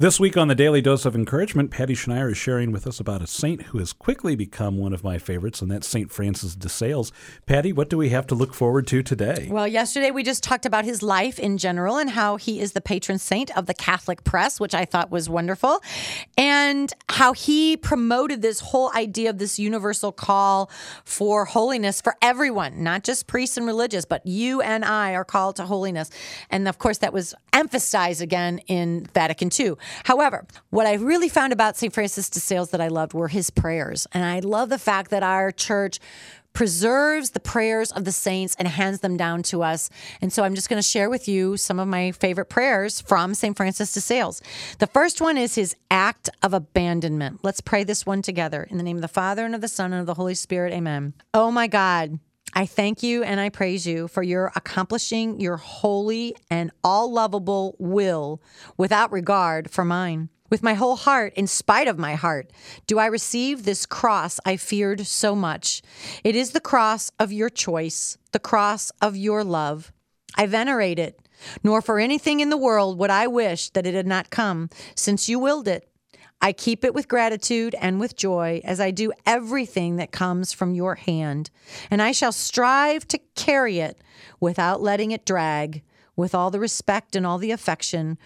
This week on the Daily Dose of Encouragement, Patty Schneier is sharing with us about a saint who has quickly become one of my favorites, and that's St. Francis de Sales. Patty, what do we have to look forward to today? Well, yesterday we just talked about his life in general and how he is the patron saint of the Catholic press, which I thought was wonderful, and how he promoted this whole idea of this universal call for holiness for everyone, not just priests and religious, but you and I are called to holiness. And of course, that was emphasized again in Vatican II. However, what I really found about St. Francis de Sales that I loved were his prayers. And I love the fact that our church preserves the prayers of the saints and hands them down to us. And so I'm just going to share with you some of my favorite prayers from St. Francis de Sales. The first one is his act of abandonment. Let's pray this one together. In the name of the Father and of the Son and of the Holy Spirit. Amen. Oh my God. I thank you and I praise you for your accomplishing your holy and all lovable will without regard for mine. With my whole heart, in spite of my heart, do I receive this cross I feared so much. It is the cross of your choice, the cross of your love. I venerate it, nor for anything in the world would I wish that it had not come, since you willed it. I keep it with gratitude and with joy as I do everything that comes from your hand, and I shall strive to carry it without letting it drag, with all the respect and all the affection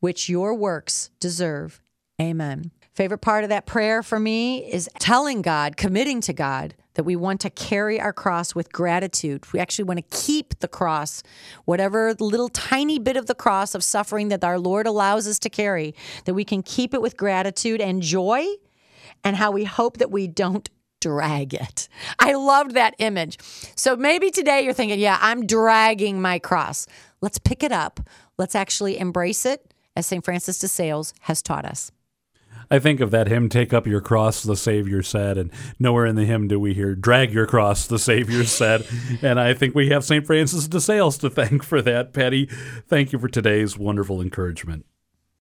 which your works deserve. Amen. Favorite part of that prayer for me is telling God, committing to God that we want to carry our cross with gratitude. We actually want to keep the cross, whatever little tiny bit of the cross of suffering that our Lord allows us to carry, that we can keep it with gratitude and joy, and how we hope that we don't drag it. I loved that image. So maybe today you're thinking, yeah, I'm dragging my cross. Let's pick it up. Let's actually embrace it as St. Francis de Sales has taught us. I think of that hymn, Take Up Your Cross, the Savior said, and nowhere in the hymn do we hear, Drag Your Cross, the Savior said. and I think we have St. Francis de Sales to thank for that. Patty, thank you for today's wonderful encouragement.